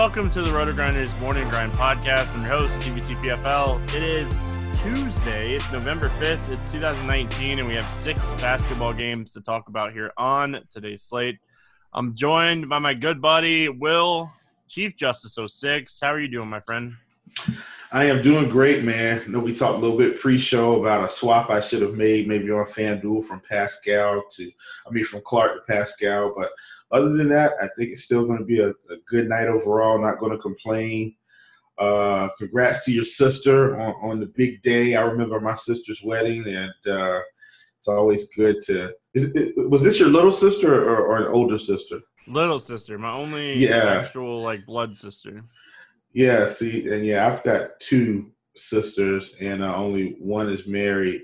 Welcome to the RotoGrinders Morning Grind Podcast. I'm your host, Stevie TPFL. It is Tuesday. It's November 5th. It's 2019, and we have six basketball games to talk about here on today's slate. I'm joined by my good buddy, Will, Chief Justice 06. How are you doing, my friend? I am doing great, man. I know we talked a little bit pre-show about a swap I should have made, maybe on FanDuel from Pascal to, I mean, from Clark to Pascal, but – other than that, I think it's still going to be a, a good night overall. Not going to complain. Uh, congrats to your sister on, on, the big day. I remember my sister's wedding, and uh, it's always good to. It, was this your little sister or, or, an older sister? Little sister, my only yeah. actual like blood sister. Yeah, see, and yeah, I've got two sisters, and uh, only one is married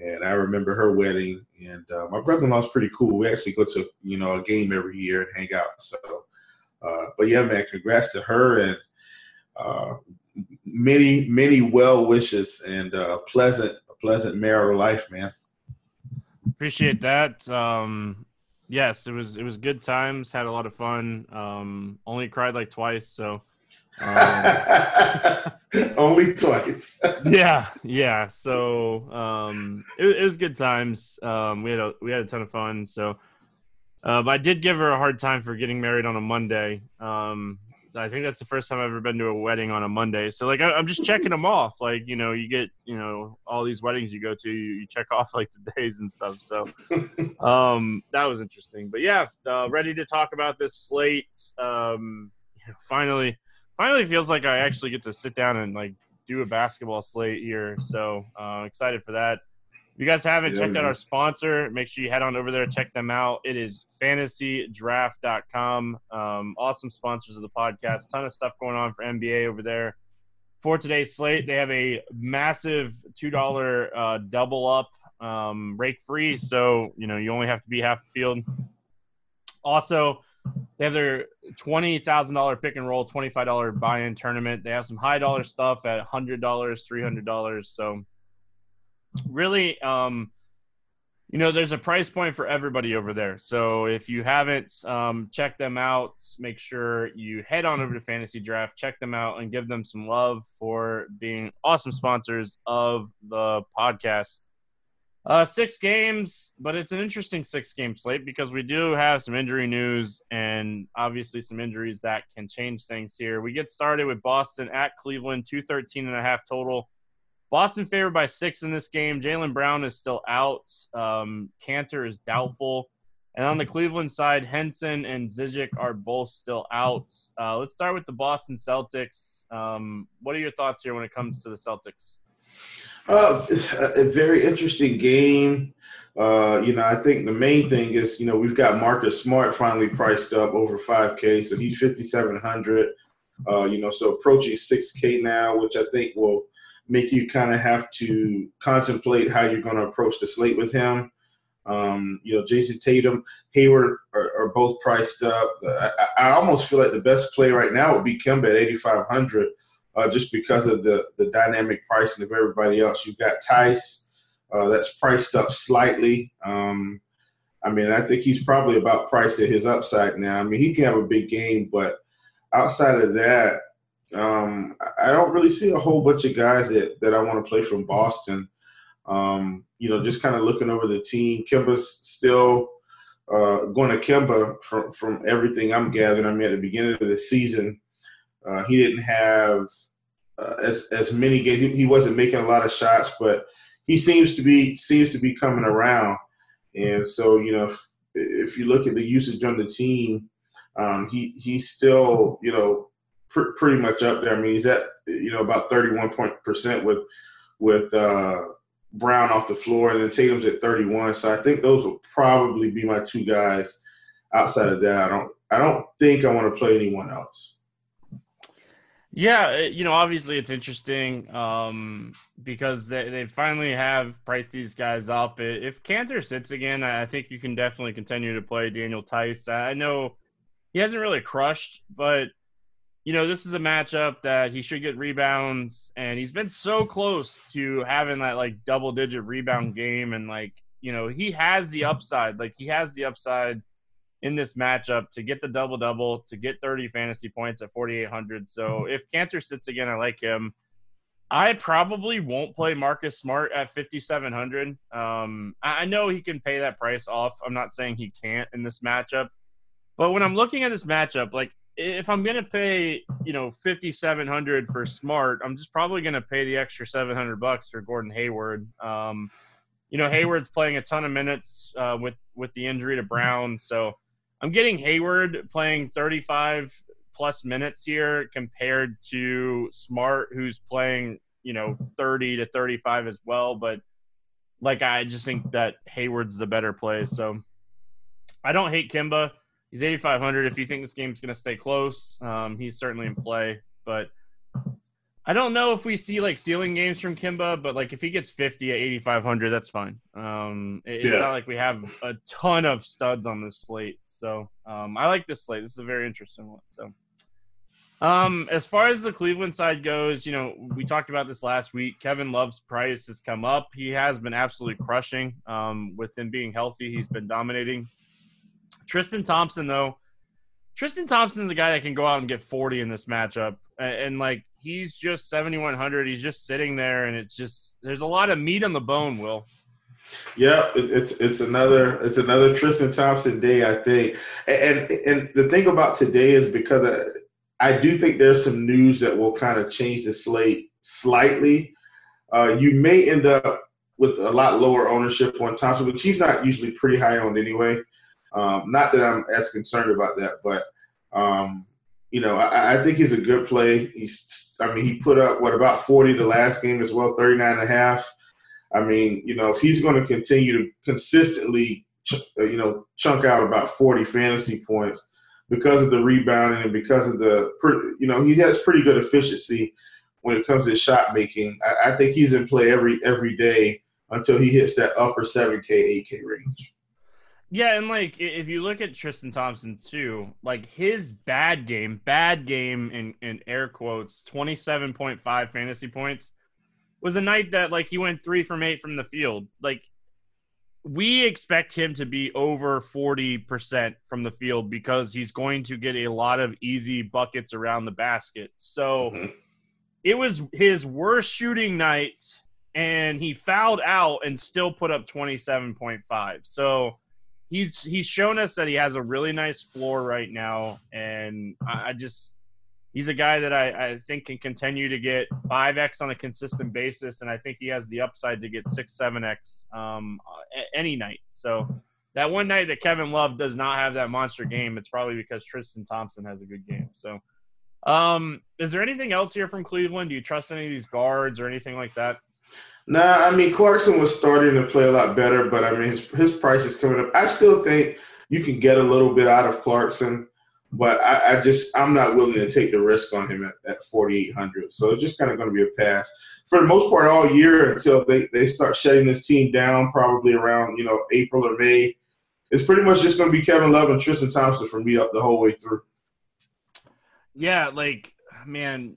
and I remember her wedding. And uh, my brother-in-law is pretty cool. We actually go to you know a game every year and hang out. So, uh, but yeah, man, congrats to her and uh, many many well wishes and uh, pleasant pleasant marital life, man. Appreciate that. Um, yes, it was it was good times. Had a lot of fun. Um, only cried like twice, so um, Only twice. yeah, yeah. So um, it, it, was good times. Um, we had a we had a ton of fun. So, uh, but I did give her a hard time for getting married on a Monday. Um, I think that's the first time I've ever been to a wedding on a Monday. So like I, am just checking them off. Like you know, you get you know all these weddings you go to, you, you check off like the days and stuff. So um, that was interesting. But yeah, uh, ready to talk about this slate. Um, finally finally feels like I actually get to sit down and like do a basketball slate here. So uh, excited for that. If you guys haven't yeah, checked man. out our sponsor, make sure you head on over there, check them out. It is fantasydraft.com. Um, awesome sponsors of the podcast. Ton of stuff going on for NBA over there. For today's slate, they have a massive $2 uh, double up um, rake free. So, you know, you only have to be half the field. Also, they have their twenty thousand dollar pick and roll, twenty five dollar buy in tournament. They have some high dollar stuff at hundred dollars, three hundred dollars. So really, um, you know, there's a price point for everybody over there. So if you haven't um, checked them out, make sure you head on over to Fantasy Draft, check them out, and give them some love for being awesome sponsors of the podcast. Uh, six games, but it's an interesting six game slate because we do have some injury news and obviously some injuries that can change things here. We get started with Boston at Cleveland, 213 and a half total. Boston favored by six in this game. Jaylen Brown is still out. Um, Kanter is doubtful. And on the Cleveland side, Henson and Zizic are both still out. Uh, let's start with the Boston Celtics. Um, what are your thoughts here when it comes to the Celtics? Uh, a very interesting game. Uh, you know, I think the main thing is, you know, we've got Marcus Smart finally priced up over 5K, so he's 5,700. Uh, you know, so approaching 6K now, which I think will make you kind of have to contemplate how you're going to approach the slate with him. Um, you know, Jayson Tatum, Hayward are, are both priced up. I, I, almost feel like the best play right now would be Kemba at 8,500 uh, just because of the the dynamic pricing of everybody else. You've got Theis, uh, that's priced up slightly. Um, I mean, I think he's probably about priced at his upside now. I mean, he can have a big game, but outside of that, um, I don't really see a whole bunch of guys that, that I want to play from Boston. Um, you know, just kind of looking over the team. Kemba's still uh, going to Kemba from, from everything I'm gathering. I mean, at the beginning of the season, uh, he didn't have – uh, as as many games. He, he, wasn't making a lot of shots, but he seems to be seems to be coming around. And so, you know, if, if you look at the usage on the team, um, he he's still you know pr- pretty much up there. I mean, he's at you know about thirty one point percent with with uh, Brown off the floor, and then Tatum's at thirty one. So I think those will probably be my two guys. Outside of that, I don't I don't think I want to play anyone else. Yeah, you know, obviously it's interesting um, because they, they finally have priced these guys up. If Kanter sits again, I think you can definitely continue to play Daniel Theis. I know he hasn't really crushed, but you know, this is a matchup that he should get rebounds, and he's been so close to having that like double digit rebound game, and like you know, he has the upside. Like he has the upside in this matchup to get the double double, to get 30 fantasy points at 4,800. So if Kanter sits again, I like him. I probably won't play Marcus Smart at 5,700. Um, I know he can pay that price off. I'm not saying he can't in this matchup. But when I'm looking at this matchup, like if I'm gonna pay, you know, 5,700 for Smart, I'm just probably gonna pay the extra 700 bucks for Gordon Hayward. Um, you know, Hayward's playing a ton of minutes uh, with with the injury to Brown, so I'm getting Hayward playing 35 plus minutes here compared to Smart, who's playing, you know, 30 to 35 as well. But like, I just think that Hayward's the better play. So I don't hate Kemba. He's 8,500. If you think this game's going to stay close, um, he's certainly in play. But I don't know if we see like ceiling games from Kemba, but like if he gets 50 at 8,500, that's fine. Um, it's yeah. not like we have a ton of studs on this slate. So um, I like this slate. This is a very interesting one. So. Um, as far as the Cleveland side goes, you know, we talked about this last week. Kevin Love's price has come up. He has been absolutely crushing. Um, with him being healthy, he's been dominating. Tristan Thompson, though, Tristan Thompson's a guy that can go out and get 40 in this matchup. And, and like, he's just 7,100. He's just sitting there, and it's just, there's a lot of meat on the bone, Will. Yeah, it's it's another it's another Tristan Thompson day, I think. And and the thing about today is because I I do think there's some news that will kind of change the slate slightly. Uh, you may end up with a lot lower ownership on Thompson, but she's not usually pretty high owned anyway. Um, not that I'm as concerned about that, but um, you know, I, I, think he's a good play. He's, I mean, he put up what about 40 the last game as well, 39 and a half. I mean, you know, if he's going to continue to consistently, ch- uh, you know, chunk out about 40 fantasy points, because of the rebounding and because of the, you know, he has pretty good efficiency when it comes to shot making. I, I think he's in play every every day until he hits that upper 7K, 8K range. Yeah, and like if you look at Tristan Thompson too, like his bad game, bad game in, in air quotes, 27.5 fantasy points was a night that like he went three from eight from the field. Like we expect him to be over 40% from the field because he's going to get a lot of easy buckets around the basket. So mm-hmm. it was his worst shooting night, and he fouled out and still put up 27.5. So he's he's shown us that he has a really nice floor right now, and I, I just he's a guy that I, I think can continue to get 5x on a consistent basis, and I think he has the upside to get 6, 7x um, any night. So that one night that Kevin Love does not have that monster game, it's probably because Tristan Thompson has a good game. So, um, is there anything else here from Cleveland? Do you trust any of these guards or anything like that? Nah, I mean Clarkson was starting to play a lot better, but I mean his his price is coming up. I still think you can get a little bit out of Clarkson but I, I, just I'm not willing to take the risk on him at, at 4,800. So it's just kind of going to be a pass for the most part all year until they, they start shutting this team down, probably around you know April or May. It's pretty much just going to be Kevin Love and Tristan Thompson for me up the whole way through. Yeah, like man,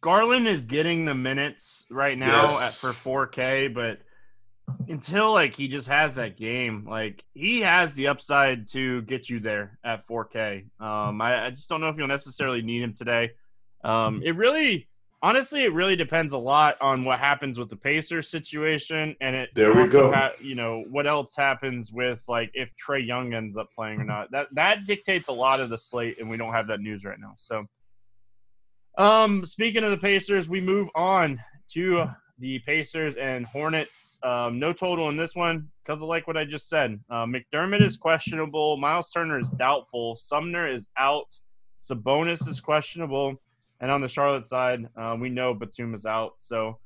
Garland is getting the minutes right now yes. at, for 4K, but until like he just has that game, like he has the upside to get you there at 4K. Um, I, I just don't know if you'll necessarily need him today. Um, it really, honestly, it really depends a lot on what happens with the Pacers situation, and it there we go. Ha- you know what else happens with like if Trae Young ends up playing or not. That that dictates a lot of the slate, and we don't have that news right now. So, um, speaking of the Pacers, we move on to the Pacers and Hornets. Um, no total in this one because of like what I just said. Uh, McDermott is questionable. Miles Turner is doubtful. Sumner is out. Sabonis is questionable. And on the Charlotte side, uh, we know Batum is out. So,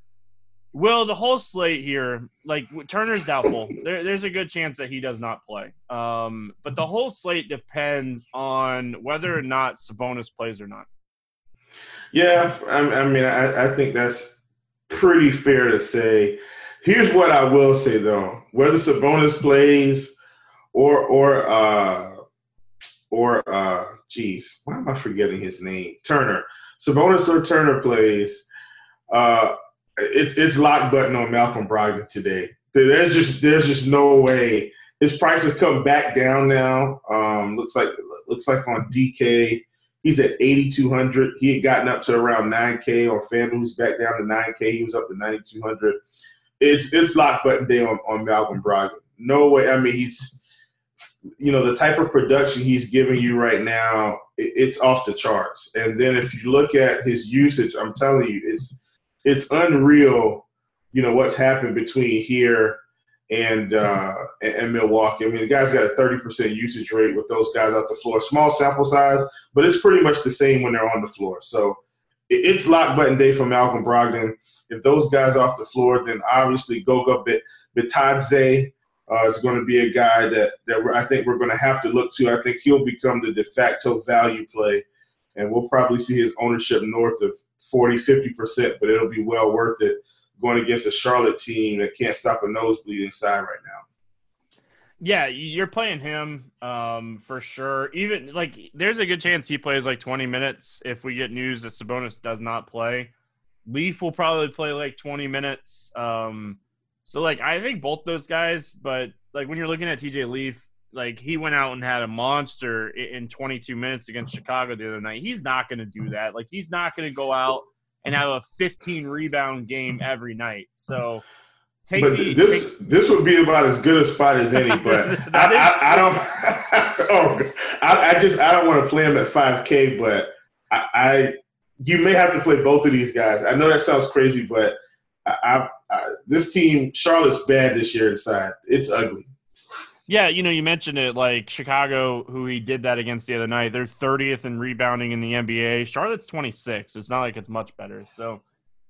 Will, the whole slate here, like Turner's doubtful. There, there's a good chance that he does not play. Um, but the whole slate depends on whether or not Sabonis plays or not. Yeah, I, mean, I, I think that's pretty fair to say. Here's what I will say though: whether Sabonis plays or or uh, or uh, geez, why am I forgetting his name? Turner. Sabonis or Turner plays. Uh, it's it's lock button on Malcolm Brogdon today. There's just there's just no way his price has come back down now. Um, looks like looks like on DK he's at 8,200. He had gotten up to around 9K on FanDuel. He's back down to 9K. He was up to 9,200. It's it's lock button day on, on Malcolm Brogdon. No way. I mean, he's you know the type of production he's giving you right now. It's off the charts. And then if you look at his usage, I'm telling you, it's it's unreal. You know what's happened between here and uh, and Milwaukee. I mean, the guy's got a 30% usage rate with those guys out the floor. Small sample size, but it's pretty much the same when they're on the floor. So it's lock button day for Malcolm Brogdon. If those guys off the floor, then obviously Goga Bit Bitadze uh, is going to be a guy that that I think we're going to have to look to. I think he'll become the de facto value play, and we'll probably see his ownership north of 40, 50%, but it'll be well worth it going against a Charlotte team that can't stop a nosebleed inside right now. Yeah, you're playing him um, for sure. Even like, there's a good chance he plays like 20 minutes. If we get news that Sabonis does not play, Leaf will probably play like 20 minutes. Um, so like, I think both those guys. But like, when you're looking at TJ Leaf, like he went out and had a monster in 22 minutes against Chicago the other night. He's not going to do that. Like, he's not going to go out and have a 15 rebound game every night. So take but the, this take, this would be about as good a spot as any. But I, I, I, don't. oh, I, I, just I don't want to play him at 5K. But I, I, you may have to play both of these guys. I know that sounds crazy, but I, this team Charlotte's bad this year inside. It's ugly. Yeah, you know, you mentioned it like Chicago, who he did that against the other night. They're 30th in rebounding in the NBA. Charlotte's 26. It's not like it's much better. So,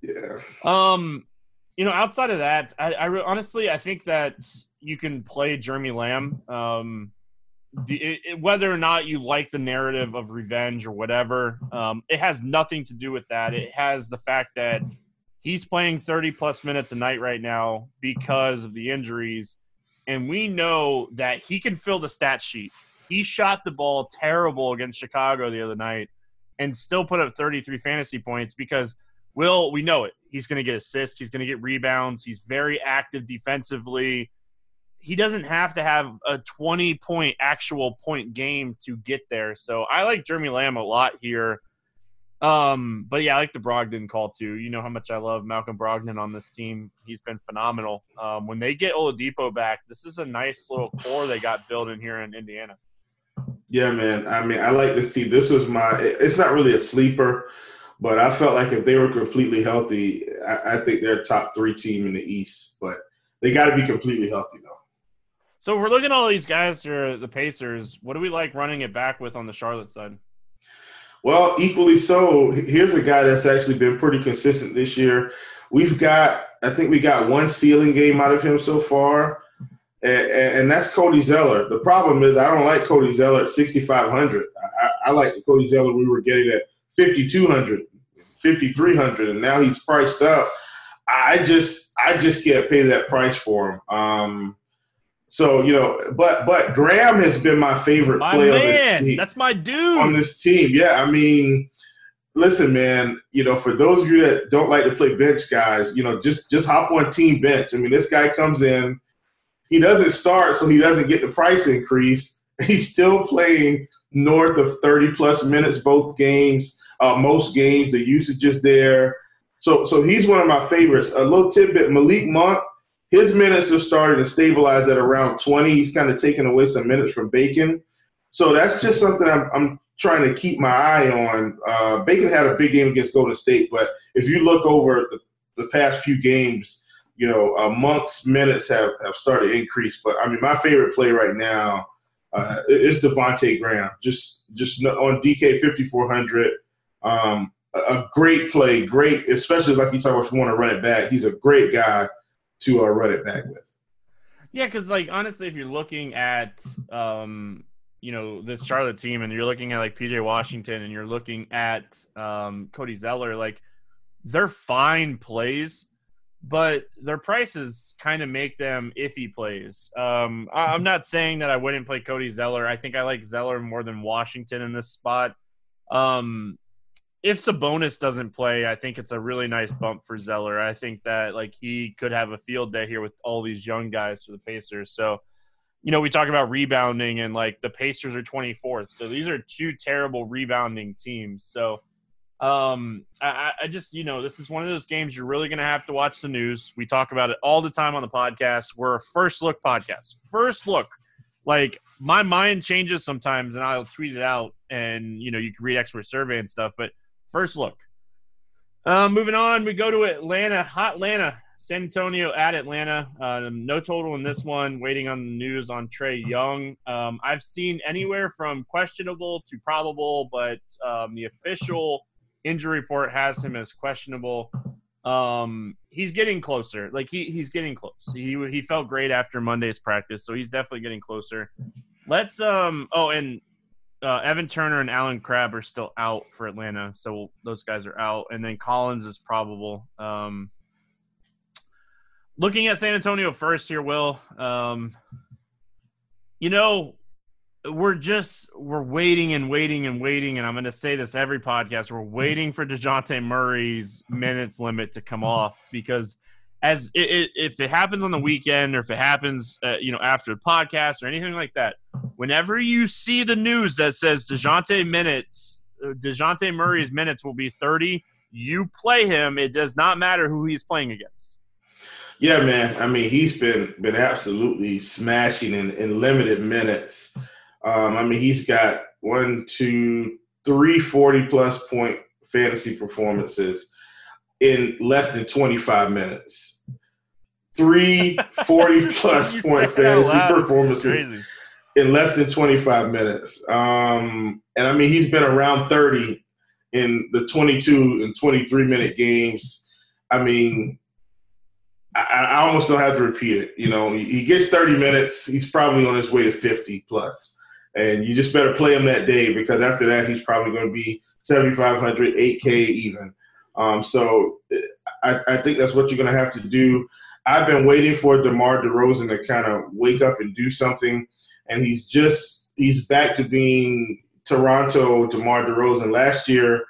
yeah. Um, you know, outside of that, I, I honestly I think that you can play Jeremy Lamb. Um, it, it, whether or not you like the narrative of revenge or whatever, um, it has nothing to do with that. It has the fact that he's playing 30 plus minutes a night right now because of the injuries and we know that he can fill the stat sheet. He shot the ball terrible against Chicago the other night and still put up 33 fantasy points because Will, we know it. He's going to get assists, he's going to get rebounds, he's very active defensively. He doesn't have to have a 20 point actual point game to get there. So I like Jeremy Lamb a lot here. Um, but yeah, I like the Brogdon call too. You know how much I love Malcolm Brogdon on this team. He's been phenomenal. Um, when they get Oladipo back, this is a nice little core they got built in here in Indiana. Yeah, man. I mean, I like this team. This was my. It's not really a sleeper, but I felt like if they were completely healthy, I, I think they're a top three team in the East. But they got to be completely healthy though. So we're looking at all these guys for the Pacers. What do we like running it back with on the Charlotte side? Well, equally so. Here's a guy that's actually been pretty consistent this year. We've got, I think we got one ceiling game out of him so far, and, and that's Cody Zeller. The problem is I don't like Cody Zeller at 6,500. I, I like the Cody Zeller we were getting at 5,200, 5,300, and now he's priced up. I just, I just can't pay that price for him. Um, so you know, but but Graham has been my favorite my player man, on this team. That's my dude on this team. Yeah, I mean, listen, man. You know, for those of you that don't like to play bench guys, you know, just just hop on team bench. I mean, this guy comes in, he doesn't start, so he doesn't get the price increase. He's still playing north of thirty plus minutes both games, uh, most games. The usage is there. So so he's one of my favorites. A little tidbit: Malik Monk his minutes are starting to stabilize at around 20. He's kind of taking away some minutes from Bacon. So that's just something I'm, I'm trying to keep my eye on. Uh, Bacon had a big game against Golden State, but if you look over the, the past few games, you know, uh, Monk's minutes have, have started to increase. But I mean, my favorite play right now uh, is Devonte Graham. Just just on DK 5400. Um, a great play, great, especially like you talk about if you want to run it back. He's a great guy to uh, run it back with. Yeah, because like honestly, if you're looking at um, you know this Charlotte team, and you're looking at like PJ Washington, and you're looking at um, Cody Zeller, like they're fine plays, but their prices kind of make them iffy plays. Um, I'm not saying that I wouldn't play Cody Zeller. I think I like Zeller more than Washington in this spot. Um, if Sabonis doesn't play, I think it's a really nice bump for Zeller. I think that like he could have a field day here with all these young guys for the Pacers. So you know, we talk about rebounding and like the Pacers are 24th. So these are two terrible rebounding teams. So um, I, I just, you know, this is one of those games you're really to have to watch the news. We talk about it all the time on the podcast. We're a first look podcast. First look. Like my mind changes sometimes and I'll tweet it out and, you know, you can read expert survey and stuff, but first look. Um, moving on, we go to Atlanta, hot Atlanta. San Antonio at Atlanta. Um, no total in this one. Waiting on the news on Trae Young. Um, I've seen anywhere from questionable to probable, but um, the official injury report has him as questionable. Um, he's getting closer. Like he he's getting close. He he felt great after Monday's practice, so he's definitely getting closer. Let's um. Oh, and uh, Evan Turner and Allen Crabbe are still out for Atlanta, so those guys are out. And then Collins is probable. Um, looking at San Antonio first here, Will. Um, you know, we're just we're waiting and waiting and waiting, and I'm going to say this every podcast. We're waiting for Dejounte Murray's minutes limit to come off because as it, it, if it happens on the weekend or if it happens, uh, you know, after the podcast or anything like that, whenever you see the news that says Dejounte minutes, uh, Dejounte Murray's minutes will be 30, you play him. It does not matter who he's playing against. Yeah, man. I mean, he's been been absolutely smashing in, in limited minutes. Um, I mean, he's got one, two, three 40 plus point fantasy performances in less than 25 minutes. Three 40 plus point fantasy performances in less than 25 minutes. Um, and I mean, he's been around 30 in the 22 and 23 minute games. I mean, I, I, almost don't have to repeat it. You know, he gets 30 minutes. He's probably on his way to 50 plus. And you just better play him that day because after that, he's probably going to be 7,500, 8K even. Um, so I, I, think that's what you're going to have to do. I've been waiting for DeMar DeRozan to kind of wake up and do something. And he's just, he's back to being Toronto DeMar DeRozan. Last year,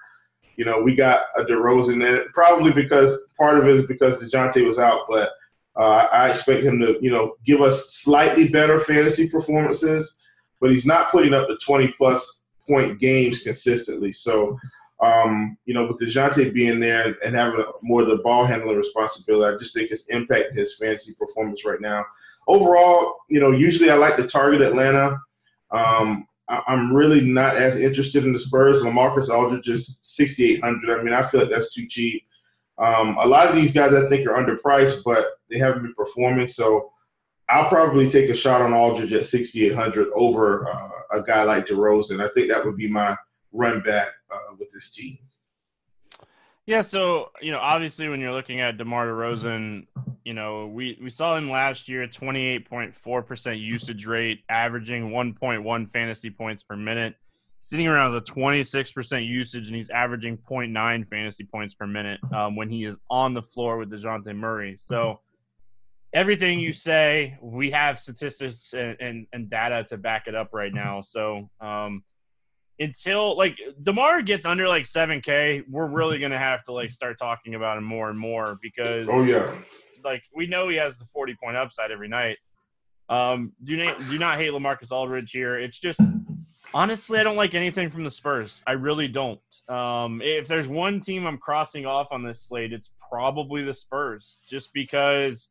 you know, we got a DeRozan, and probably because part of it is because Dejounte was out, but uh, I expect him to, you know, give us slightly better fantasy performances, but he's not putting up the 20 plus point games consistently. So, um, you know, with Dejounte being there and having more of the ball handling responsibility, I just think it's impacting his fantasy performance right now. Overall, you know, usually I like to target Atlanta. Um, I'm really not as interested in the Spurs. Lamarcus Aldridge is 6,800. I mean, I feel like that's too cheap. Um, a lot of these guys I think are underpriced, but they haven't been performing. So I'll probably take a shot on Aldridge at 6,800 over uh, a guy like DeRozan. I think that would be my run back uh, with this team. Yeah, so you know, obviously, when you're looking at DeMar DeRozan, you know, we we saw him last year, 28.4 percent usage rate, averaging 1.1 fantasy points per minute, sitting around the 26 percent usage, and he's averaging 0.9 fantasy points per minute um, when he is on the floor with Dejounte Murray. So everything you say, we have statistics and, and, and data to back it up right now. So. Um, until like Demar gets under like 7K, we're really gonna have to like start talking about him more and more because oh yeah, like we know he has the 40 point upside every night. Um, do not do not hate Lamarcus Aldridge here. It's just honestly, I don't like anything from the Spurs. I really don't. Um, if there's one team I'm crossing off on this slate, it's probably the Spurs, just because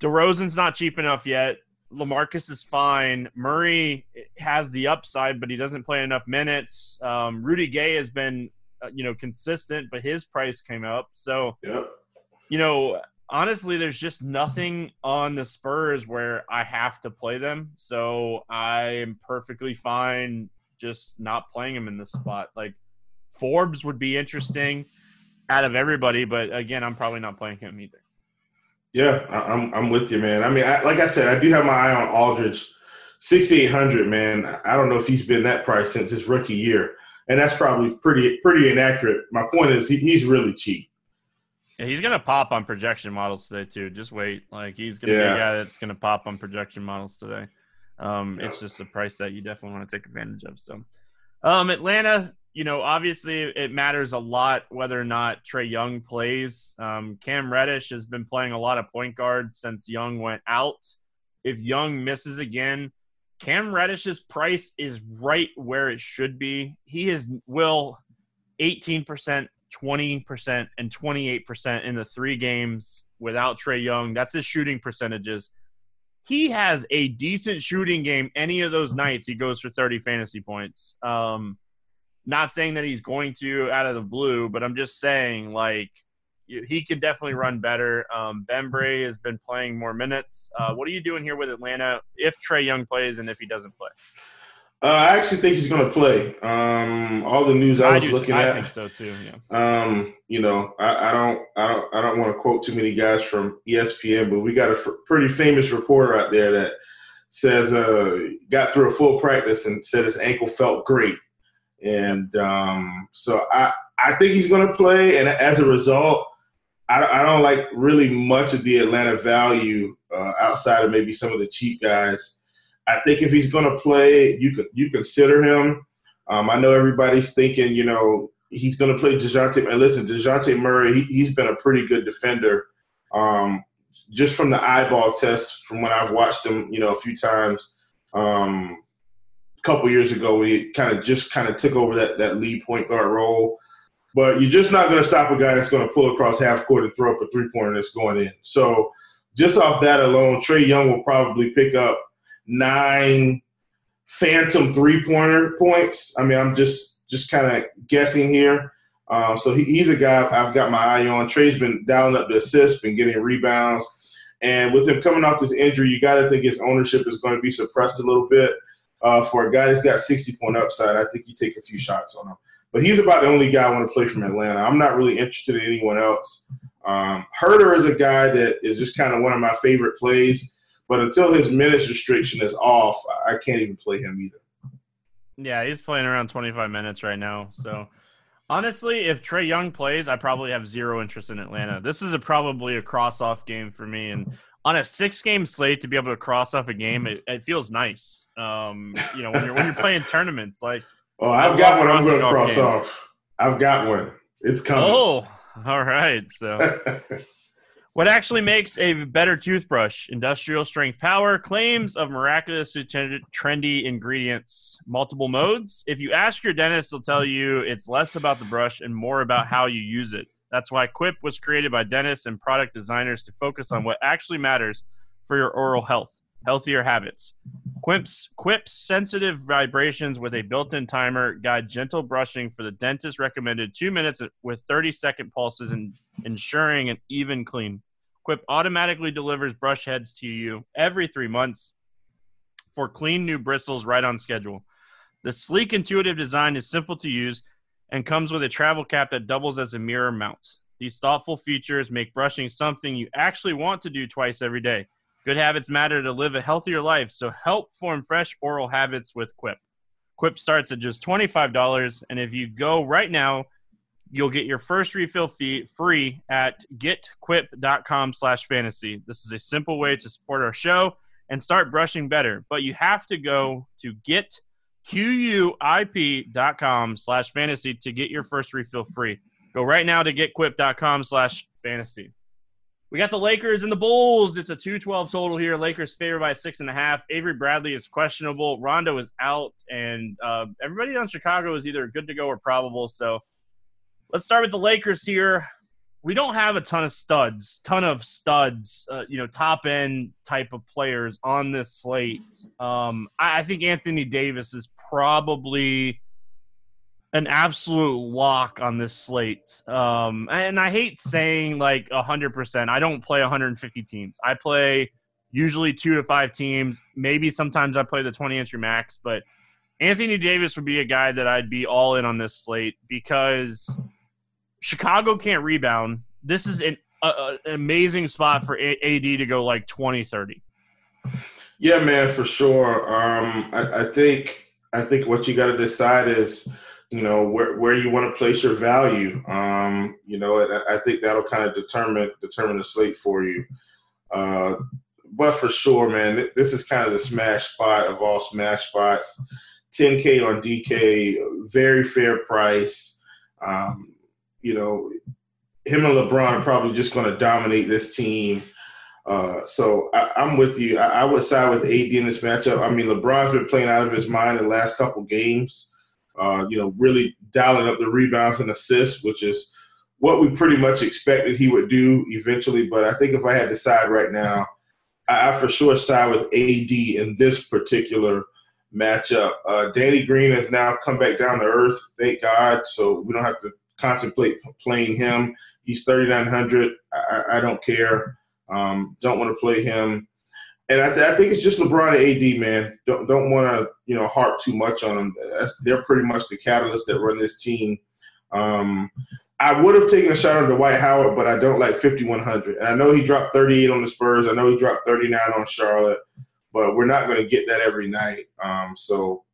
DeRozan's not cheap enough yet. Lamarcus is fine. Murray has the upside, but he doesn't play enough minutes. Um, Rudy Gay has been, uh, you know, consistent, but his price came up. So, yep. you know, honestly, there's just nothing on the Spurs where I have to play them. So I am perfectly fine just not playing him in this spot. Like Forbes would be interesting out of everybody, but again, I'm probably not playing him either. Yeah, I'm I'm with you, man. I mean, I, like I said, I do have my eye on Aldridge, sixty eight hundred, man. I don't know if he's been that price since his rookie year, and that's probably pretty pretty inaccurate. My point is, he, he's really cheap. Yeah, he's gonna pop on projection models today too. Just wait, like he's gonna yeah. be a guy that's gonna pop on projection models today. Um, yeah. It's just a price that you definitely want to take advantage of. So, um, Atlanta, you know, obviously it matters a lot whether or not Trae Young plays. Um, Cam Reddish has been playing a lot of point guard since Young went out. if Young misses again, Cam Reddish's price is right where it should be. He is will 18%, 20%, and 28% in the three games without Trae Young. That's his shooting percentages. He has a decent shooting game. Any of those nights, he goes for 30 fantasy points. Um, not saying that he's going to out of the blue, but I'm just saying, like, he can definitely run better. Um, Bembry has been playing more minutes. Uh, what are you doing here with Atlanta if Trae Young plays and if he doesn't play? Uh, I actually think he's going to play. Um, all the news I, I was do, looking I at, I think so too. Yeah. Um, you know, I, I, don't, I don't, I don't want to quote too many guys from ESPN, but we got a f- pretty famous reporter out there that says uh, got through a full practice and said his ankle felt great, and um, so I, I think he's going to play. And as a result, I, I don't like really much of the Atlanta value uh, outside of maybe some of the cheap guys. I think if he's going to play, you could you consider him. Um, I know everybody's thinking, you know, he's going to play Dejounte. And listen, Dejounte Murray, he, has been a pretty good defender. Um, just from the eyeball test, from when I've watched him, you know, a few times. Um, couple years ago, he kind of just kind of took over that that lead point guard role. But you're just not going to stop a guy that's going to pull across half court and throw up a three pointer that's going in. So just off that alone, Trae Young will probably pick up nine phantom three pointer points. I mean, I'm just just kind of guessing here. Um, so he, he's a guy I've got my eye on. Trae's been dialing up the assists, been getting rebounds. And with him coming off this injury, you got to think his ownership is going to be suppressed a little bit. Uh, for a guy that's got 60 point upside, I think you take a few shots on him. But he's about the only guy I want to play from Atlanta. I'm not really interested in anyone else. Um, Huerter is a guy that is just kind of one of my favorite plays. But until his minutes restriction is off, I can't even play him either. Yeah, he's playing around 25 minutes right now. So honestly, if Trae Young plays, I probably have zero interest in Atlanta. This is a, probably a cross off game for me. And on a six game slate to be able to cross off a game, it, it feels nice. Um, you know, when you're when you're playing tournaments, like Oh, I've got one I'm going to cross games. off. I've got one. It's coming. Oh, all right. So, what actually makes a better toothbrush? Industrial strength power, claims of miraculously trendy ingredients, multiple modes. If you ask your dentist, they'll tell you it's less about the brush and more about how you use it. That's why Quip was created by dentists and product designers to focus on what actually matters for your oral health healthier habits. Quip's, Quip's sensitive vibrations with a built-in timer guide gentle brushing for the dentist recommended two minutes with 30 second pulses and ensuring an even clean. Quip automatically delivers brush heads to you every three months for clean new bristles right on schedule. The sleek, intuitive design is simple to use and comes with a travel cap that doubles as a mirror mount. These thoughtful features make brushing something you actually want to do twice every day. Good habits matter to live a healthier life, so help form fresh oral habits with Quip. Quip starts at just $25, and if you go right now, you'll get your first refill fee free at getquip.com slash fantasy. This is a simple way to support our show and start brushing better, but you have to go to getquip.com slash fantasy to get your first refill free. Go right now to getquip.com slash fantasy. We got the Lakers and the Bulls. It's a 212 total here. Lakers favored by six and a half. Avery Bradley is questionable. Rondo is out. And uh, everybody on Chicago is either good to go or probable. So let's start with the Lakers here. We don't have a ton of studs, ton of studs, uh, you know, top end type of players on this slate. Um, I, I think Anthony Davis is probably an absolute lock on this slate. Um, and I hate saying like 100%. I don't play 150 teams. I play usually two to five teams. Maybe sometimes I play the 20 entry max, but Anthony Davis would be a guy that I'd be all in on this slate because Chicago can't rebound. This is an, an amazing spot for AD to go like 20, 30. Yeah, man, for sure. Um, I, I think I think what you got to decide is – you know where where you want to place your value. Um, you know, I, I think that'll kind of determine determine the slate for you. Uh, but for sure, man, this is kind of the smash spot of all smash spots. 10K on DK, very fair price. Um, you know, him and LeBron are probably just going to dominate this team. Uh, so I, am with you. I, I, would side with AD in this matchup. I mean, LeBron's been playing out of his mind the last couple games. Uh, you know, really dialing up the rebounds and assists, which is what we pretty much expected he would do eventually. But I think if I had to side right now, I, I for sure side with AD in this particular matchup. Uh, Danny Green has now come back down to earth, thank God. So we don't have to contemplate playing him. He's 3,900. I, I don't care. Um, don't want to play him. And I, I, think it's just LeBron and AD, man. Don't don't want to you know harp too much on them. That's, they're pretty much the catalyst that run this team. Um, I would have taken a shot on Dwight Howard, but I don't like 5100. And I know he dropped 38 on the Spurs. I know he dropped 39 on Charlotte, but we're not going to get that every night. Um, so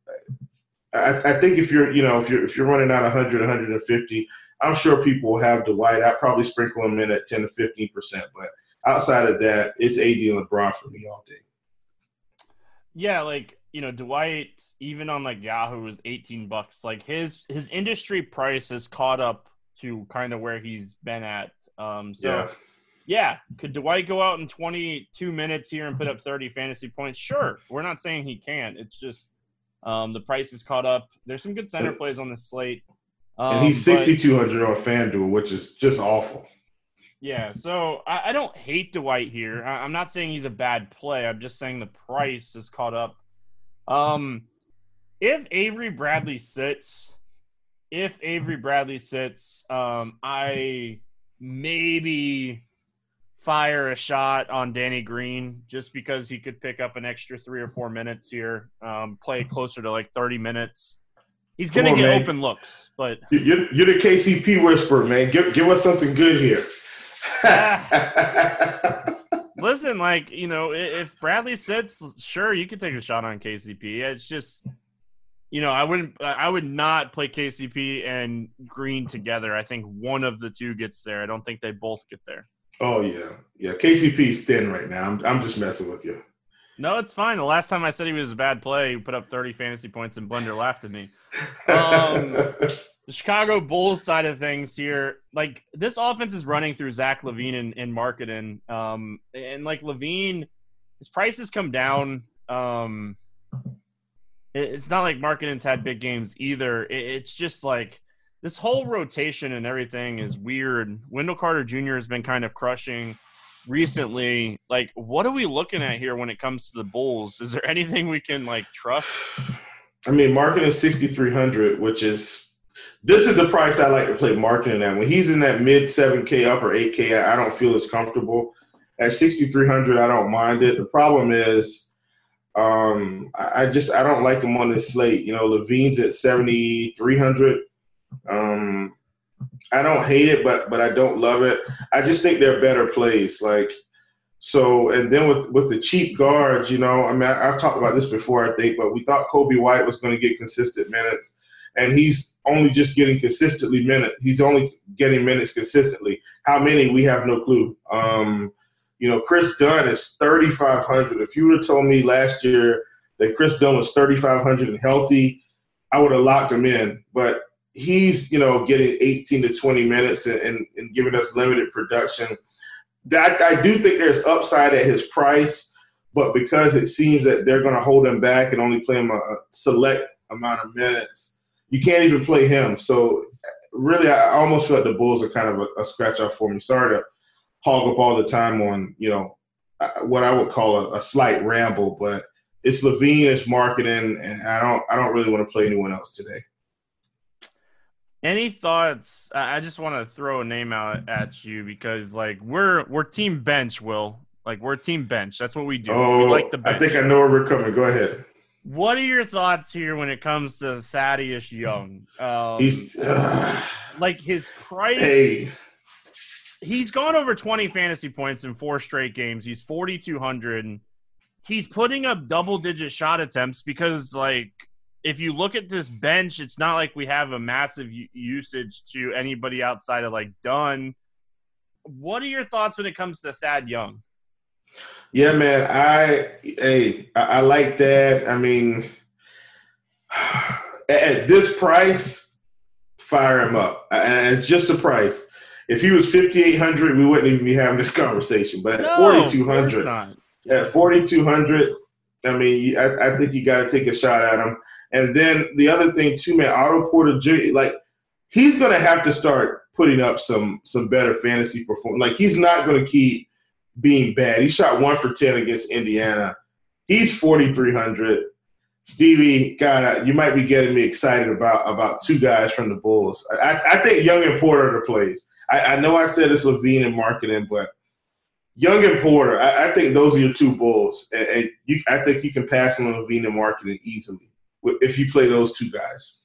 I, I, think if you're you know if you're if you're running out 100, 150, I'm sure people will have Dwight. I'd probably sprinkle him in at 10 to 15 percent, but outside of that, it's AD and LeBron for me all day. Yeah, like you know, Dwight, even on like Yahoo was 18 bucks. Like his his industry price has caught up to kind of where he's been at. Um so yeah. yeah, could Dwight go out in 22 minutes here and put up 30 fantasy points? Sure. We're not saying he can't. It's just um the price is caught up. There's some good center plays on the slate. Um, and he's 6200 on FanDuel, which is just awful. Yeah, so I, I don't hate Dwight here. I, am not saying he's a bad play. I'm just saying the price is caught up. Um, if Avery Bradley sits, if Avery Bradley sits, um, I maybe fire a shot on Danny Green just because he could pick up an extra three or four minutes here, um, play closer to like 30 minutes. He's going to get man. open looks, but you're, you're the KCP whisperer, man. Give give us something good here. Listen, like you know, if Bradley sits, sure you could take a shot on KCP. It's just, you know, I wouldn't, I would not play KCP and Green together. I think one of the two gets there. I don't think they both get there. Oh yeah, yeah. KCP's thin right now. I'm, I'm just messing with you. No, it's fine. The last time I said he was a bad play, he put up 30 fantasy points and Blender laughed at me. Um, the Chicago Bulls side of things here, like this offense is running through Zach LaVine and, and Markkanen. Um, and like Levine, his prices come down. Um, it, it's not like Markkanen's had big games either. It, it's just like this whole rotation and everything is weird. Wendell Carter Jr. has been kind of crushing recently. Like, what are we looking at here when it comes to the Bulls? Is there anything we can like trust? I mean, Markkanen is 6,300, which is this is the price I like to play Markkanen at. When he's in that mid 7K, upper 8K, I don't feel as comfortable. At 6,300, I don't mind it. The problem is, um, I, just I don't like him on this slate. You know, LaVine's at 7,300. Um, I don't hate it, but but I don't love it. I just think they're better plays. Like so, and then with with the cheap guards, you know, I mean, I, have talked about this before, I think, but we thought Coby White was going to get consistent minutes and he's only just getting consistently minutes. He's only getting minutes consistently. How many? We have no clue. Um, you know, Kris Dunn is 3,500. If you would have told me last year that Kris Dunn was 3,500 and healthy, I would have locked him in. But he's, you know, getting 18 to 20 minutes and, and, and giving us limited production. That I do think there's upside at his price, but because it seems that they're going to hold him back and only play him a select amount of minutes, you can't even play him. So really, I almost feel like the Bulls are kind of a, a scratch off for me. Sorry to hog up all the time on you know what I would call a, a slight ramble, but it's LaVine, it's Markkanen, and I don't I don't really want to play anyone else today. Any thoughts? I just want to throw a name out at you because like we're we're team bench, Will. Like we're team bench. That's what we do. Oh, we like the bench. I think I know where we're coming. Go ahead. What are your thoughts here when it comes to Thaddeus Young? Um, He's uh, like his price. Hey. He's gone over 20 fantasy points in four straight games. He's 4,200. He's putting up double digit shot attempts because, like, if you look at this bench, it's not like we have a massive usage to anybody outside of like Dunn. What are your thoughts when it comes to Thad Young? Yeah, man. I hey, I, I like that. I mean, at, this price, fire him up. And it's just a price. if he was 5,800, we wouldn't even be having this conversation. But at No, 4,200, of at 4,200, I mean, I, I think you got to take a shot at him. And then the other thing too, man, Otto Porter Jr. Like he's going to have to start putting up some some better fantasy performance. Like he's not going to keep being bad. He shot one for ten against Indiana. He's 4,300. Stevie, God, you might be getting me excited about about two guys from the Bulls. I, I think Young and Porter are the plays. I, I know I said it's LaVine and Markkanen, but Young and Porter, I, I think those are your two Bulls, and, and you, I think you can pass on LaVine and Markkanen easily if you play those two guys.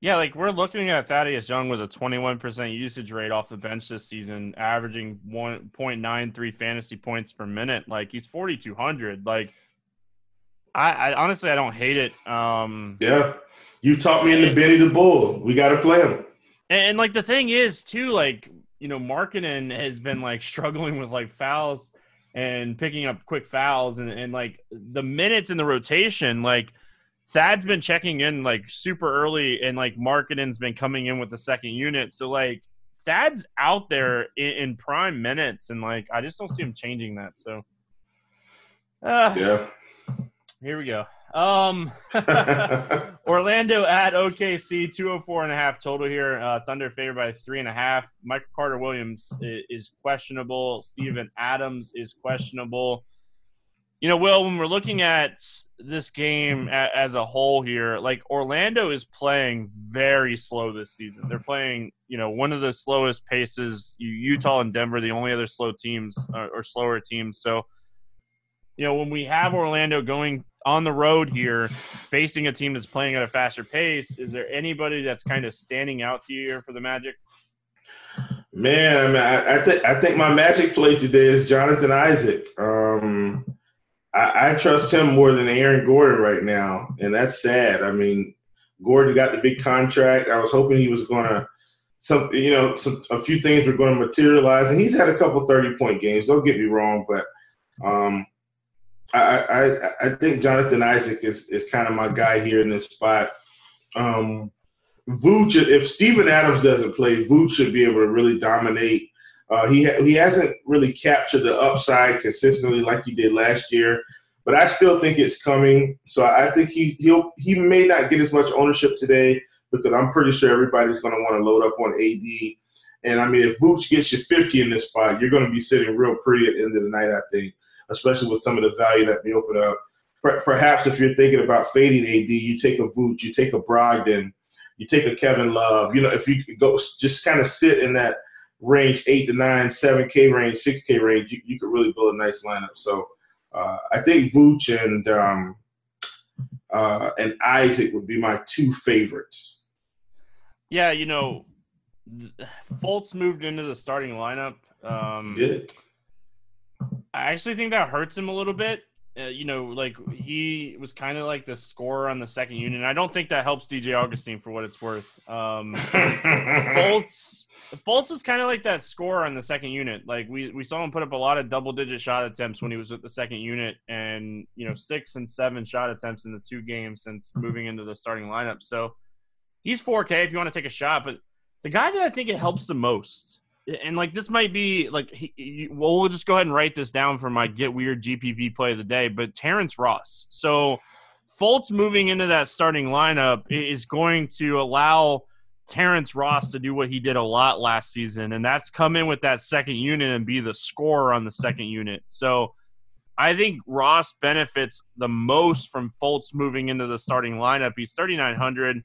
Yeah, like we're looking at Thaddeus Young with a 21% usage rate off the bench this season, averaging 1.93 fantasy points per minute. Like he's 4,200. Like I, I, honestly, I don't hate it. Um, yeah, you taught me in the Benny the Bull. We got to play him. And, and, like the thing is, too, like you know, Markkanen has been like struggling with like fouls and picking up quick fouls, and and like the minutes in the rotation, like Thad's been checking in like super early, and like Markkanen's been coming in with the second unit. So like Thad's out there in, in prime minutes, and like I just don't see him changing that. So uh, yeah, here we go. Um, Orlando at OKC, 204 and a half total here. Uh, Thunder favored by three and a half. Michael Carter Williams is, is questionable. Steven Adams is questionable. You know, Will, when we're looking at this game as a whole here, like Orlando is playing very slow this season. They're playing, you know, one of the slowest paces. Utah and Denver, the only other slow teams or, or slower teams. So, you know, when we have Orlando going on the road here, facing a team that's playing at a faster pace, is there anybody that's kind of standing out to you here for the Magic? Man, I, I think I think my Magic play today is Jonathan Isaac. Um, I, I trust him more than Aaron Gordon right now, and that's sad. I mean, Gordon got the big contract. I was hoping he was going to some, you know, some, a few things were going to materialize, and he's had a couple thirty point games. Don't get me wrong, but um, I, I I think Jonathan Isaac is is kind of my guy here in this spot. Um, Vooch, if Steven Adams doesn't play, Vooch should be able to really dominate uh, he ha- he hasn't really captured the upside consistently like he did last year, but I still think it's coming. So I think he he'll he may not get as much ownership today because I'm pretty sure everybody's going to want to load up on AD. And I mean, if Vooch gets you 50 in this spot, you're going to be sitting real pretty at the end of the night. I think, especially with some of the value that we open up. Perhaps if you're thinking about fading AD, you take a Vooch, you take a Brogdon, you take a Kevin Love. You know, if you go just kind of sit in that range eight to nine, seven K range, six K range, you, you could really build a nice lineup. So uh, I think Vooch and um, uh, and Isaac would be my two favorites. Yeah, you know, Fultz moved into the starting lineup. Um, I actually think that hurts him a little bit uh, you know, like he was kind of like the scorer on the second unit. I don't think that helps DJ Augustine for what it's worth. Um, Fultz, Fultz was kind of like that scorer on the second unit. Like we, we saw him put up a lot of double digit shot attempts when he was with the second unit, and you know six and seven shot attempts in the two games since moving into the starting lineup. So he's 4K if you want to take a shot. But the guy that I think it helps the most and like this might be like he, he, well we'll just go ahead and write this down for my get weird GPP play of the day. But Terrence Ross, so Fultz moving into that starting lineup is going to allow Terrence Ross to do what he did a lot last season, and that's come in with that second unit and be the scorer on the second unit. So I think Ross benefits the most from Fultz moving into the starting lineup. He's 3,900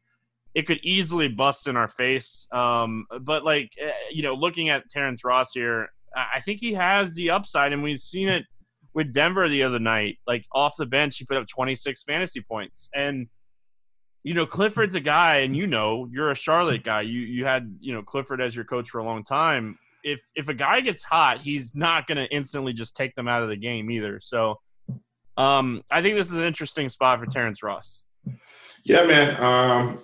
it could easily bust in our face. Um, but like eh, you know, looking at Terrence Ross here, I think he has the upside, and we've seen it with Denver the other night. Like off the bench, he put up 26 fantasy points, and you know Clifford's a guy, and you know you're a Charlotte guy. You you had you know Clifford as your coach for a long time. If if a guy gets hot, he's not going to instantly just take them out of the game either. So, um, I think this is an interesting spot for Terrence Ross. Yeah, man. Um,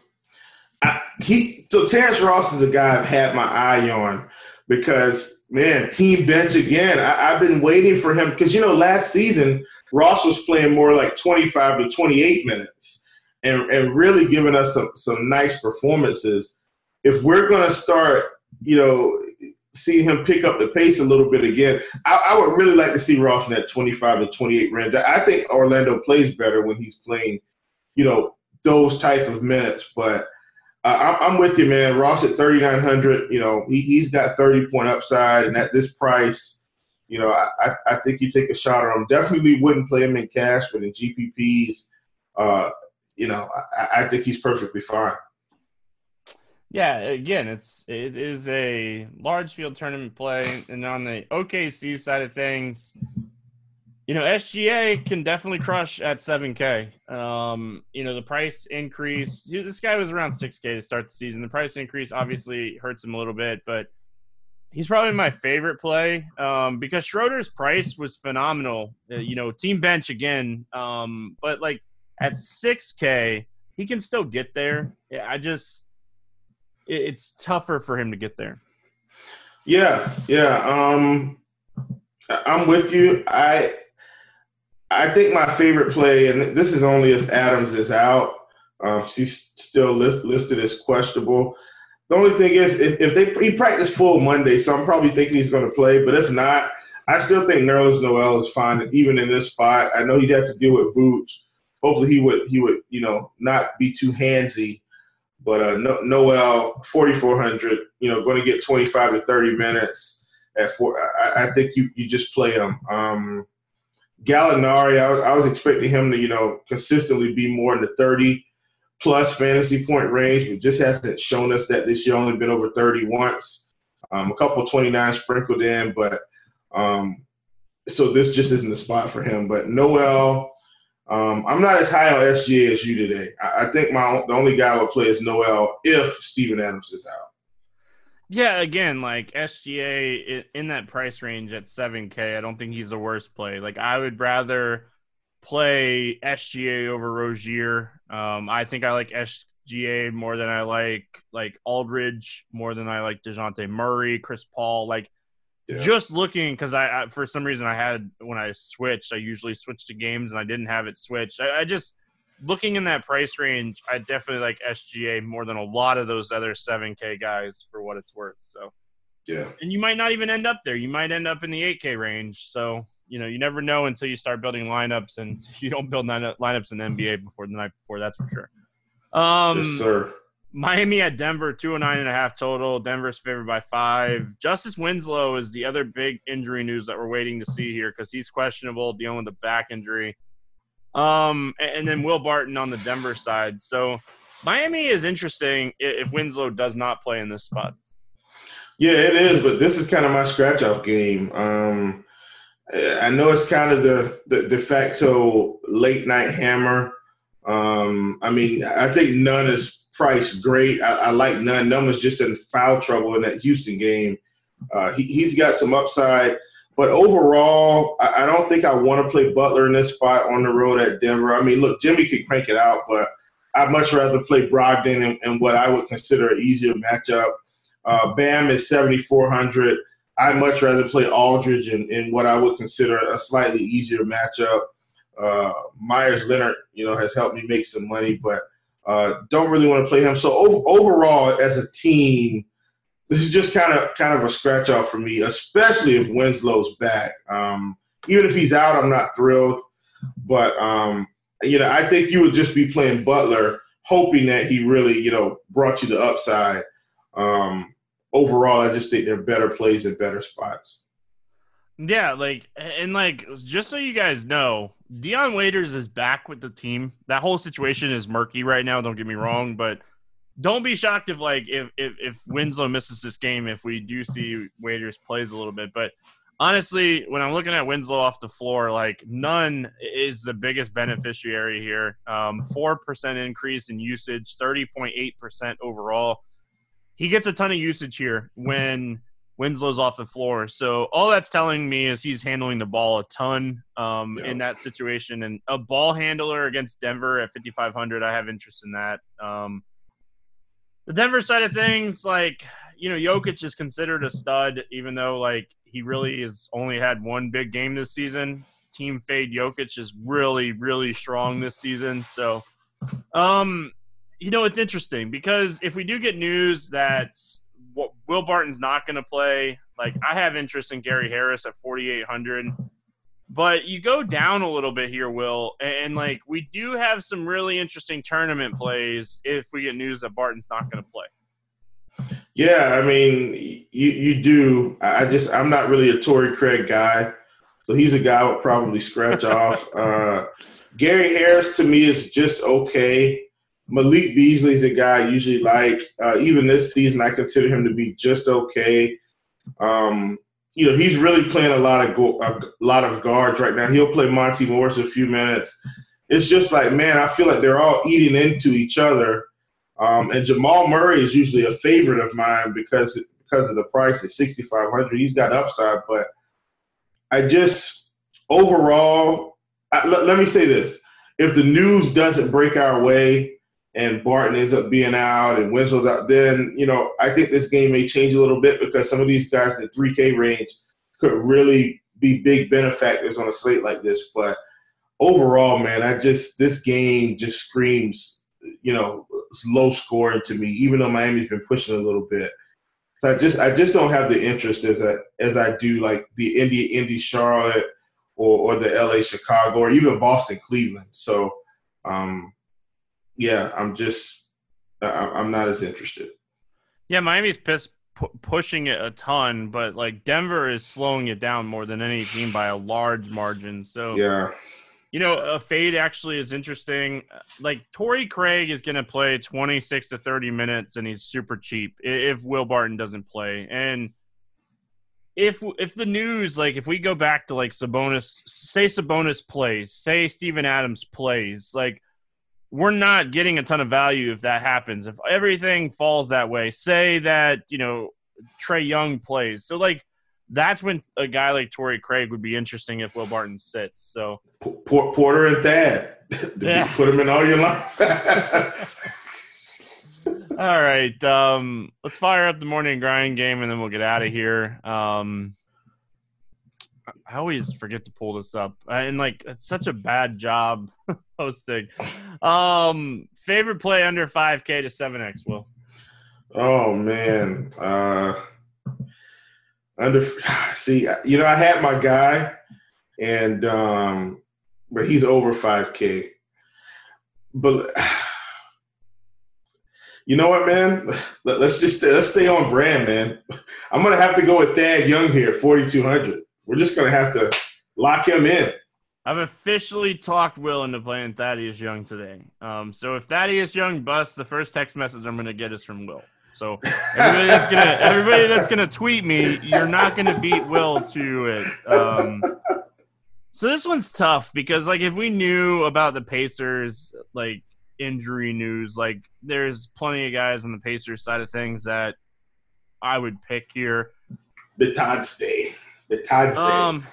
I, he so Terrence Ross is a guy I've had my eye on because man, team bench again. I, have been waiting for him because you know last season Ross was playing more like 25 to 28 minutes and and really giving us some some nice performances. If we're to start, you know, see him pick up the pace a little bit again. I, I would really like to see Ross in that 25 to 28 range. I think Orlando plays better when he's playing, you know, those type of minutes. But uh, I'm with you, man. Ross at 3,900, you know, he, he's got 30 point upside. And at this price, you know, I, I think you take a shot on him. Definitely wouldn't play him in cash, but in GPPs, uh, you know, I, I think he's perfectly fine. Yeah, again, it's it is a large field tournament play, and on the OKC side of things, you know, SGA can definitely crush at 7K. Um, you know, the price increase. This guy was around 6K to start the season. The price increase obviously hurts him a little bit, but he's probably my favorite play um, because Schroeder's price was phenomenal. Uh, you know, team bench again, um, but like at 6K, he can still get there. I just it's tougher for him to get there. Yeah, yeah. Um, I'm with you. I I think my favorite play, and this is only if Adams is out. Um, she's still li- listed as questionable. The only thing is, if, if they he practiced full Monday, so I'm probably thinking he's going to play. But if not, I still think Nerlens Noel is fine, even in this spot. I know he'd have to deal with Vooch. Hopefully, he would he would you know not be too handsy but uh, no, Noel, 4,400, you know, going to get 25 to 30 minutes at four. I, I think you, you just play him. Um, Gallinari, I, I, was expecting him to, you know, consistently be more in the 30 plus fantasy point range, but just hasn't shown us that this year. Only been over 30 once. Um, a couple 29 sprinkled in, but um, so this just isn't the spot for him. But Noel, um, I'm not as high on SGA as you today. I, I, think my the only guy I would play is Noel if Steven Adams is out. Yeah, again, like SGA in that price range at 7K, I don't think he's the worst play. Like I would rather play SGA over Rozier. Um, I think I like SGA more than I like like Aldridge, more than I like Dejounte Murray, Chris Paul. Like yeah. Just looking because I, I, for some reason I had when I switched I usually switch to games and I didn't have it switched. I, I just looking in that price range, I definitely like SGA more than a lot of those other 7K guys for what it's worth. So, yeah. And you might not even end up there. You might end up in the 8K range. So, you know, you never know until you start building lineups, and you don't build lineups in NBA before the night before. That's for sure. Um, yes, sir. Miami at Denver, 209 and a half total. Denver's favored by five. Justice Winslow is the other big injury news that we're waiting to see here because he's questionable, dealing with a back injury. Um, and then Will Barton on the Denver side. So Miami is interesting if Winslow does not play in this spot. Yeah, it is, but this is kind of my scratch off game. Um, I know it's kind of the, the de facto late night hammer. Um, I mean, I think Nunn is Price, great. I, I like Nunn. Nunn was just in foul trouble in that Houston game. Uh, he, has got some upside. But overall, I, I don't think I want to play Butler in this spot on the road at Denver. I mean, look, Jimmy can crank it out, but I'd much rather play Brogdon in, in what I would consider an easier matchup. Uh, Bam is 7,400. I'd much rather play Aldridge in, in what I would consider a slightly easier matchup. Uh, Meyers Leonard, you know, has helped me make some money, but – uh, don't really want to play him. So overall, as a team, this is just kind of kind of a scratch off for me, especially if Winslow's back. Um, even if he's out, I'm not thrilled. But um, you know, I think you would just be playing Butler, hoping that he really, you know, brought you the upside. Um, overall, I just think they're better plays at better spots. Yeah, like and like just so you guys know, Dion Waiters is back with the team. That whole situation is murky right now, don't get me wrong, but don't be shocked if like if if, if Winslow misses this game if we do see Waiters plays a little bit. But honestly, when I'm looking at Winslow off the floor, like Nunn is the biggest beneficiary here. Um, four um, percent increase in usage, thirty point eight percent overall. He gets a ton of usage here when Winslow's off the floor. So all that's telling me is he's handling the ball a ton um, in that situation. And a ball handler against Denver at 5,500, I have interest in that. Um, the Denver side of things, like, you know, Jokic is considered a stud, even though, like, he really has only had one big game this season. Team fade Jokic is really, really strong this season. So, um, you know, it's interesting because if we do get news that Will Barton's not going to play. Like I have interest in Gary Harris at 4,800. But you go down a little bit here, Will, and like we do have some really interesting tournament plays if we get news that Barton's not going to play. Yeah, I mean, you you do. I just I'm not really a Torrey Craig guy, so he's a guy I would probably scratch off. Uh, Gary Harris to me is just okay. Malik Beasley is a guy I usually like. Uh, even this season, I consider him to be just okay. Um, you know, he's really playing a lot of go- a lot of guards right now. He'll play Monte Morris a few minutes. It's just like, man, I feel like they're all eating into each other. Um, and Jamal Murray is usually a favorite of mine because because of the price at sixty five hundred. He's got upside, but I just overall, I, let, let me say this: if the news doesn't break our way and Barton ends up being out and Winslow's out, then you know I think this game may change a little bit because some of these guys in the 3K range could really be big benefactors on a slate like this. But overall, man, I just this game just screams, you know, low scoring to me. Even though Miami's been pushing a little bit, so I just I just don't have the interest as I as I do like the Indy Indy Charlotte or or the LA Chicago or even Boston Cleveland. So. Um, yeah, I'm just I'm not as interested. Yeah, Miami's piss pu- pushing it a ton, but like Denver is slowing it down more than any team by a large margin. So yeah, you know, a fade actually is interesting. Like Torrey Craig is going to play 26 to 30 minutes, and he's super cheap if Will Barton doesn't play. And if if the news like if we go back to like Sabonis, say Sabonis plays, say Steven Adams plays, like we're not getting a ton of value if that happens. If everything falls that way, say that, you know, Trae Young plays. So, like, that's when a guy like Torrey Craig would be interesting if Will Barton sits. So, Porter and Thad. yeah. Put them in all your life. all right. Um, let's fire up the morning grind game and then we'll get out of here. Um, I always forget to pull this up, and like it's such a bad job hosting. Um, favorite play under five K to seven X. Will. Oh man, uh, under see, you know, I had my guy, and um, but he's over five K. But you know what, man? Let, us just let's stay on brand, man. I'm gonna have to go with Thad Young here, forty two hundred. We're just gonna have to lock him in. I've officially talked Will into playing Thaddeus Young today. Um, so if Thaddeus Young busts, the first text message I'm gonna get is from Will. So everybody that's gonna everybody that's gonna tweet me, you're not gonna beat Will to it. Um, so this one's tough because like if we knew about the Pacers like injury news, like there's plenty of guys on the Pacers side of things that I would pick here. The Todd stay the Todd Um,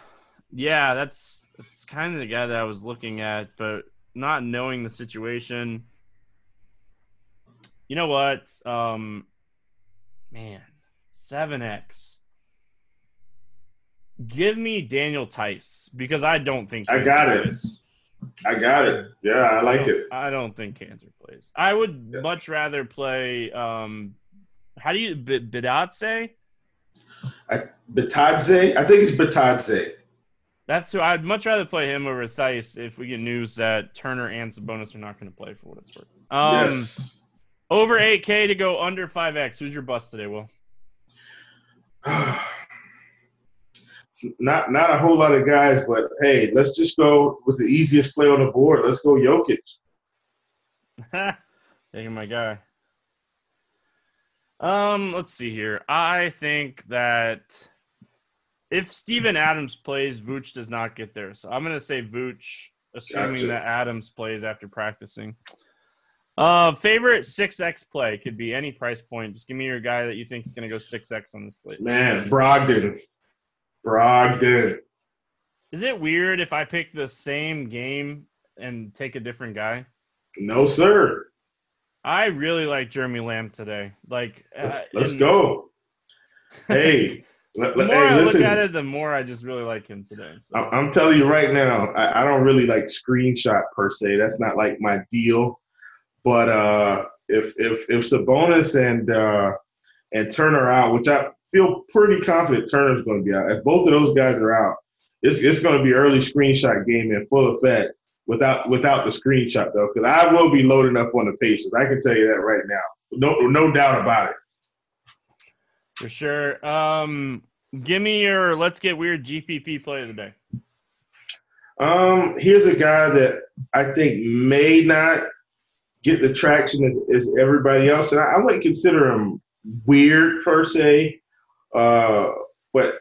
yeah, that's that's kind of the guy that I was looking at, but not knowing the situation. You know what? Um, man, seven X. Give me Daniel Theis because I don't think I got plays. it. I got it. Yeah, I like I it. I don't think Kanter plays. I would yeah. much rather play. Um, how do you B- Bidatse? I, Bitadze? I think it's Bitadze. That's who I'd much rather play him over Theis if we get news that Turner and Sabonis are not going to play for what it's worth. Um, yes. Over 8K to go under 5X. Who's your bust today, Will? not not a whole lot of guys, but hey, let's just go with the easiest play on the board. Let's go Jokic. Taking my guy. Um, let's see here. I think that if Steven Adams plays, Vooch does not get there. So I'm gonna say Vooch, assuming gotcha. that Adams plays after practicing. Uh, favorite six X play could be any price point. Just give me your guy that you think is gonna go six X on the slate. Man, Brogdon. Brogdon. Is it weird if I pick the same game and take a different guy? No, sir. I really like Jeremy Lamb today. Like, let's, uh, let's go. Hey, the more hey, I listen, look at it, the more I just really like him today. So. I'm telling you right now, I, I, don't really like screenshot per se. That's not like my deal. But uh, if if if Sabonis and uh, and Turner out, which I feel pretty confident Turner's going to be out. If both of those guys are out, it's, it's going to be early screenshot game in full effect without without the screenshot though, because I will be loading up on the Pacers. I can tell you that right now, no no doubt about it. For sure. Um, give me your let's get weird GPP play of the day. Um, here's a guy that I think may not get the traction as, as everybody else, and I, I wouldn't consider him weird per se, uh, but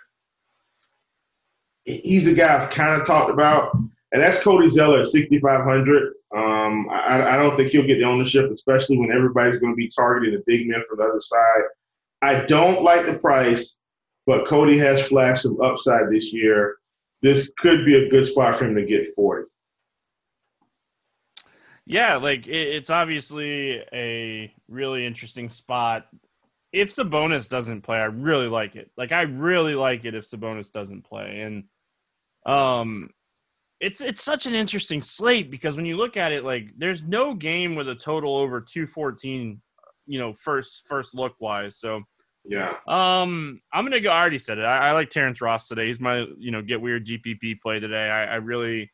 he's a guy I've kind of talked about, and that's Cody Zeller at 6,500. Um, I, I, don't think he'll get the ownership, especially when everybody's going to be targeting the big men from the other side. I don't like the price, but Cody has flashed some upside this year this could be a good spot for him to get 40. Yeah, like it's obviously a really interesting spot. If Sabonis doesn't play, I really like it. Like I really like it if Sabonis doesn't play, and um, it's it's such an interesting slate because when you look at it, like there's no game with a total over 214. You know, first first look wise. So yeah. Um, I'm gonna go. I already said it. I, I, like Terrence Ross today. He's my you know get weird GPP play today. I, I really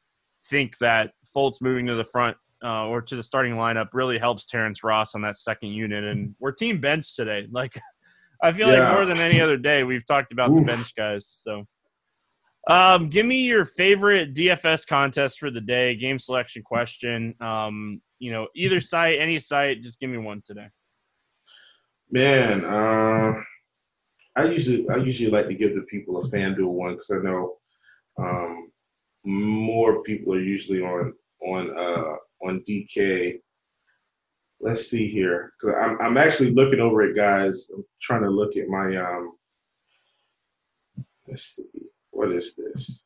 think that Fultz moving to the front uh, or to the starting lineup really helps Terrence Ross on that second unit. And we're team bench today. Like I feel yeah. like more than any other day we've talked about Oof. the bench guys. So. Um, give me your favorite DFS contest for the day. Game selection question. Um, you know, either site, any site. Just give me one today. Man, uh, I usually I usually like to give the people a FanDuel one because I know um, more people are usually on on uh, on DK. Let's see here, because I'm I'm actually looking over it, guys. I'm trying to look at my um. Let's see, what is this?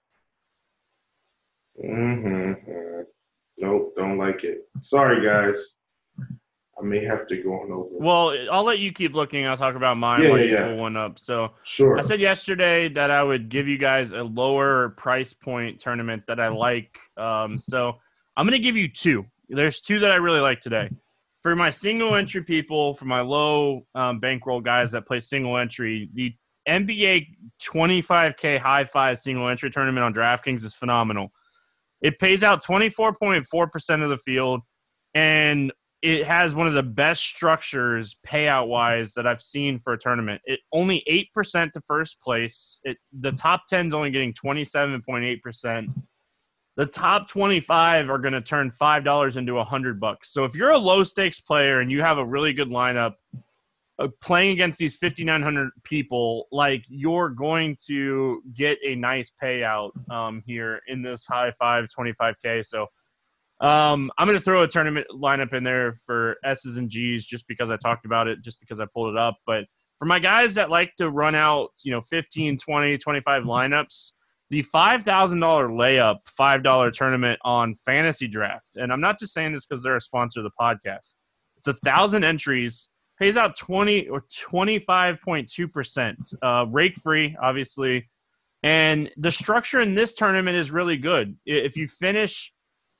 Mm-hmm. Nope, don't like it. Sorry, guys. I may have to go on over. Well, I'll let you keep looking. I'll talk about mine yeah, while yeah, you yeah. pull one up. So, sure. I said yesterday that I would give you guys a lower price point tournament that I like. Um, so I'm going to give you two. There's two that I really like today. For my single entry people, for my low um, bankroll guys that play single entry, the NBA 25K high five single entry tournament on DraftKings is phenomenal. It pays out 24.4% of the field. And it has one of the best structures payout wise that I've seen for a tournament. It only eight percent to first place. It the top 10 is only getting twenty seven point eight percent. The top twenty five are going to turn five dollars into a hundred bucks. So if you're a low stakes player and you have a really good lineup, playing against these 5900 people like you're going to get a nice payout um, here in this high 5 25k so um, I'm going to throw a tournament lineup in there for S's and G's just because I talked about it, just because I pulled it up. But for my guys that like to run out, you know, 15, 20, 25 lineups, the $5,000 layup $5 tournament on FantasyDraft. And I'm not just saying this because they're a sponsor of the podcast. It's a thousand entries, pays out 20 or 25.2%, uh, rake free, obviously. And the structure in this tournament is really good. If you finish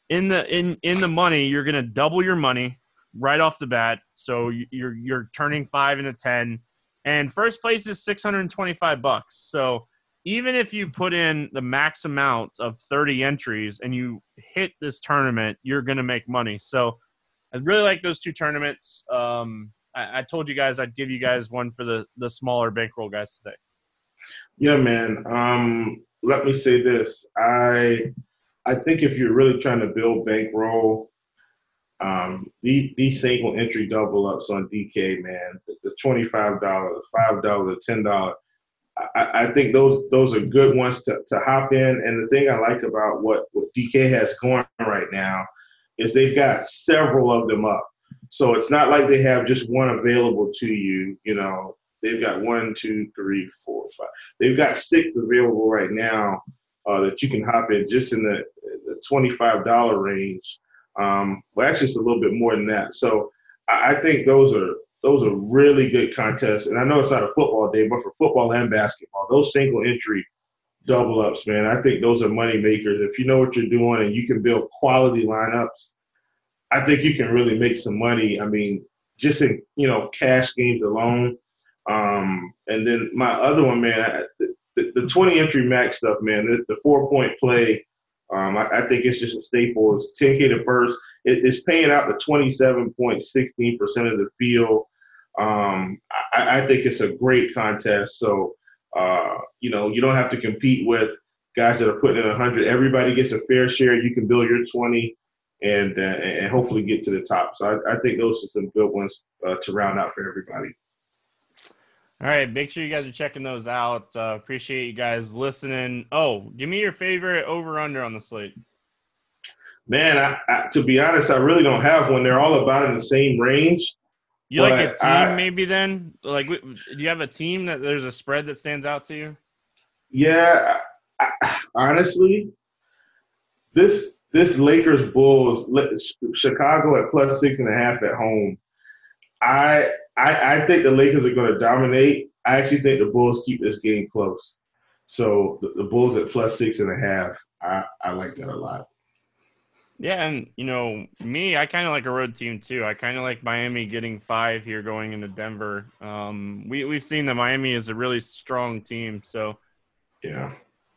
in the in in the money, you're going to double your money right off the bat. So you're you're turning five into ten, and first place is six hundred and twenty five bucks. So even if you put in the max amount of 30 entries and you hit this tournament, you're going to make money. So I really like those two tournaments. Um, I, I, told you guys I'd give you guys one for the, the smaller bankroll guys today. Yeah, man. Um, let me say this. I I think if you're really trying to build bankroll, um, these, these single entry double ups on DK, man, the twenty five dollar, the five dollar, the ten dollar. I, I, think those those are good ones to, to hop in. And the thing I like about what, what DK has going right now is they've got several of them up. So it's not like they have just one available to you. You know, they've got one, two, three, four, five. They've got six available right now uh, that you can hop in just in the, the $25 range. Um, well, actually, it's a little bit more than that. So I, I think those are those are really good contests. And I know it's not a football day, but for football and basketball, those single entry double ups, man, I think those are money makers. If you know what you're doing and you can build quality lineups, I think you can really make some money. I mean, just in you know cash games alone, Um, and then my other one, man, the, the 20 entry max stuff, man, the, the four point play. Um, I, I, think it's just a staple. It's 10K to first. It, it's paying out to 27.16% of the field. Um, I, I, think it's a great contest. So, uh, you know, you don't have to compete with guys that are putting in 100. Everybody gets a fair share. You can build your 20 and uh, and hopefully get to the top. So I, I think those are some good ones uh, to round out for everybody. All right, make sure you guys are checking those out. Uh, appreciate you guys listening. Oh, give me your favorite over under on the slate. Man, I, I, to be honest, I really don't have one. They're all about in the same range. You like a team, I, maybe then? Like, do you have a team that there's a spread that stands out to you? Yeah, honestly, this this Lakers Bulls Chicago at plus six and a half at home. I I, I think the Lakers are going to dominate. I actually think the Bulls keep this game close. So the, the Bulls at plus six and a half. I I like that a lot. Yeah, and you know me, I kind of like a road team too. I kind of like Miami getting five here going into Denver. Um, we we've seen that Miami is a really strong team, so yeah,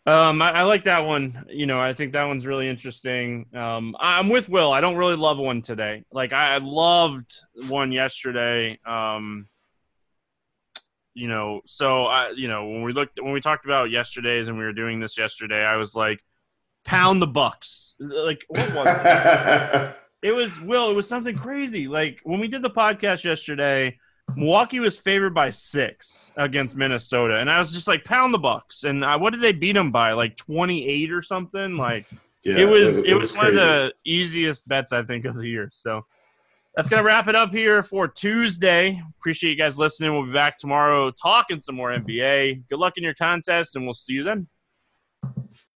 um, I, I, like that one. You know, I think that one's really interesting. Um, I'm with Will. I don't really love one today. Like I loved one yesterday. Um, you know, so I, you know, when we looked, when we talked about yesterday's and we were doing this yesterday, I was like, pound the Bucks. Like what was it? it was Will. It was something crazy. Like when we did the podcast yesterday Milwaukee was favored by six against Minnesota, and I was just like, pound the Bucks. And I, what did they beat them by? Like twenty eight or something? Like yeah, it was. It, it, was, was one of the easiest bets I think of the year. So that's gonna wrap it up here for Tuesday. Appreciate you guys listening. We'll be back tomorrow talking some more NBA. Good luck in your contest, and we'll see you then.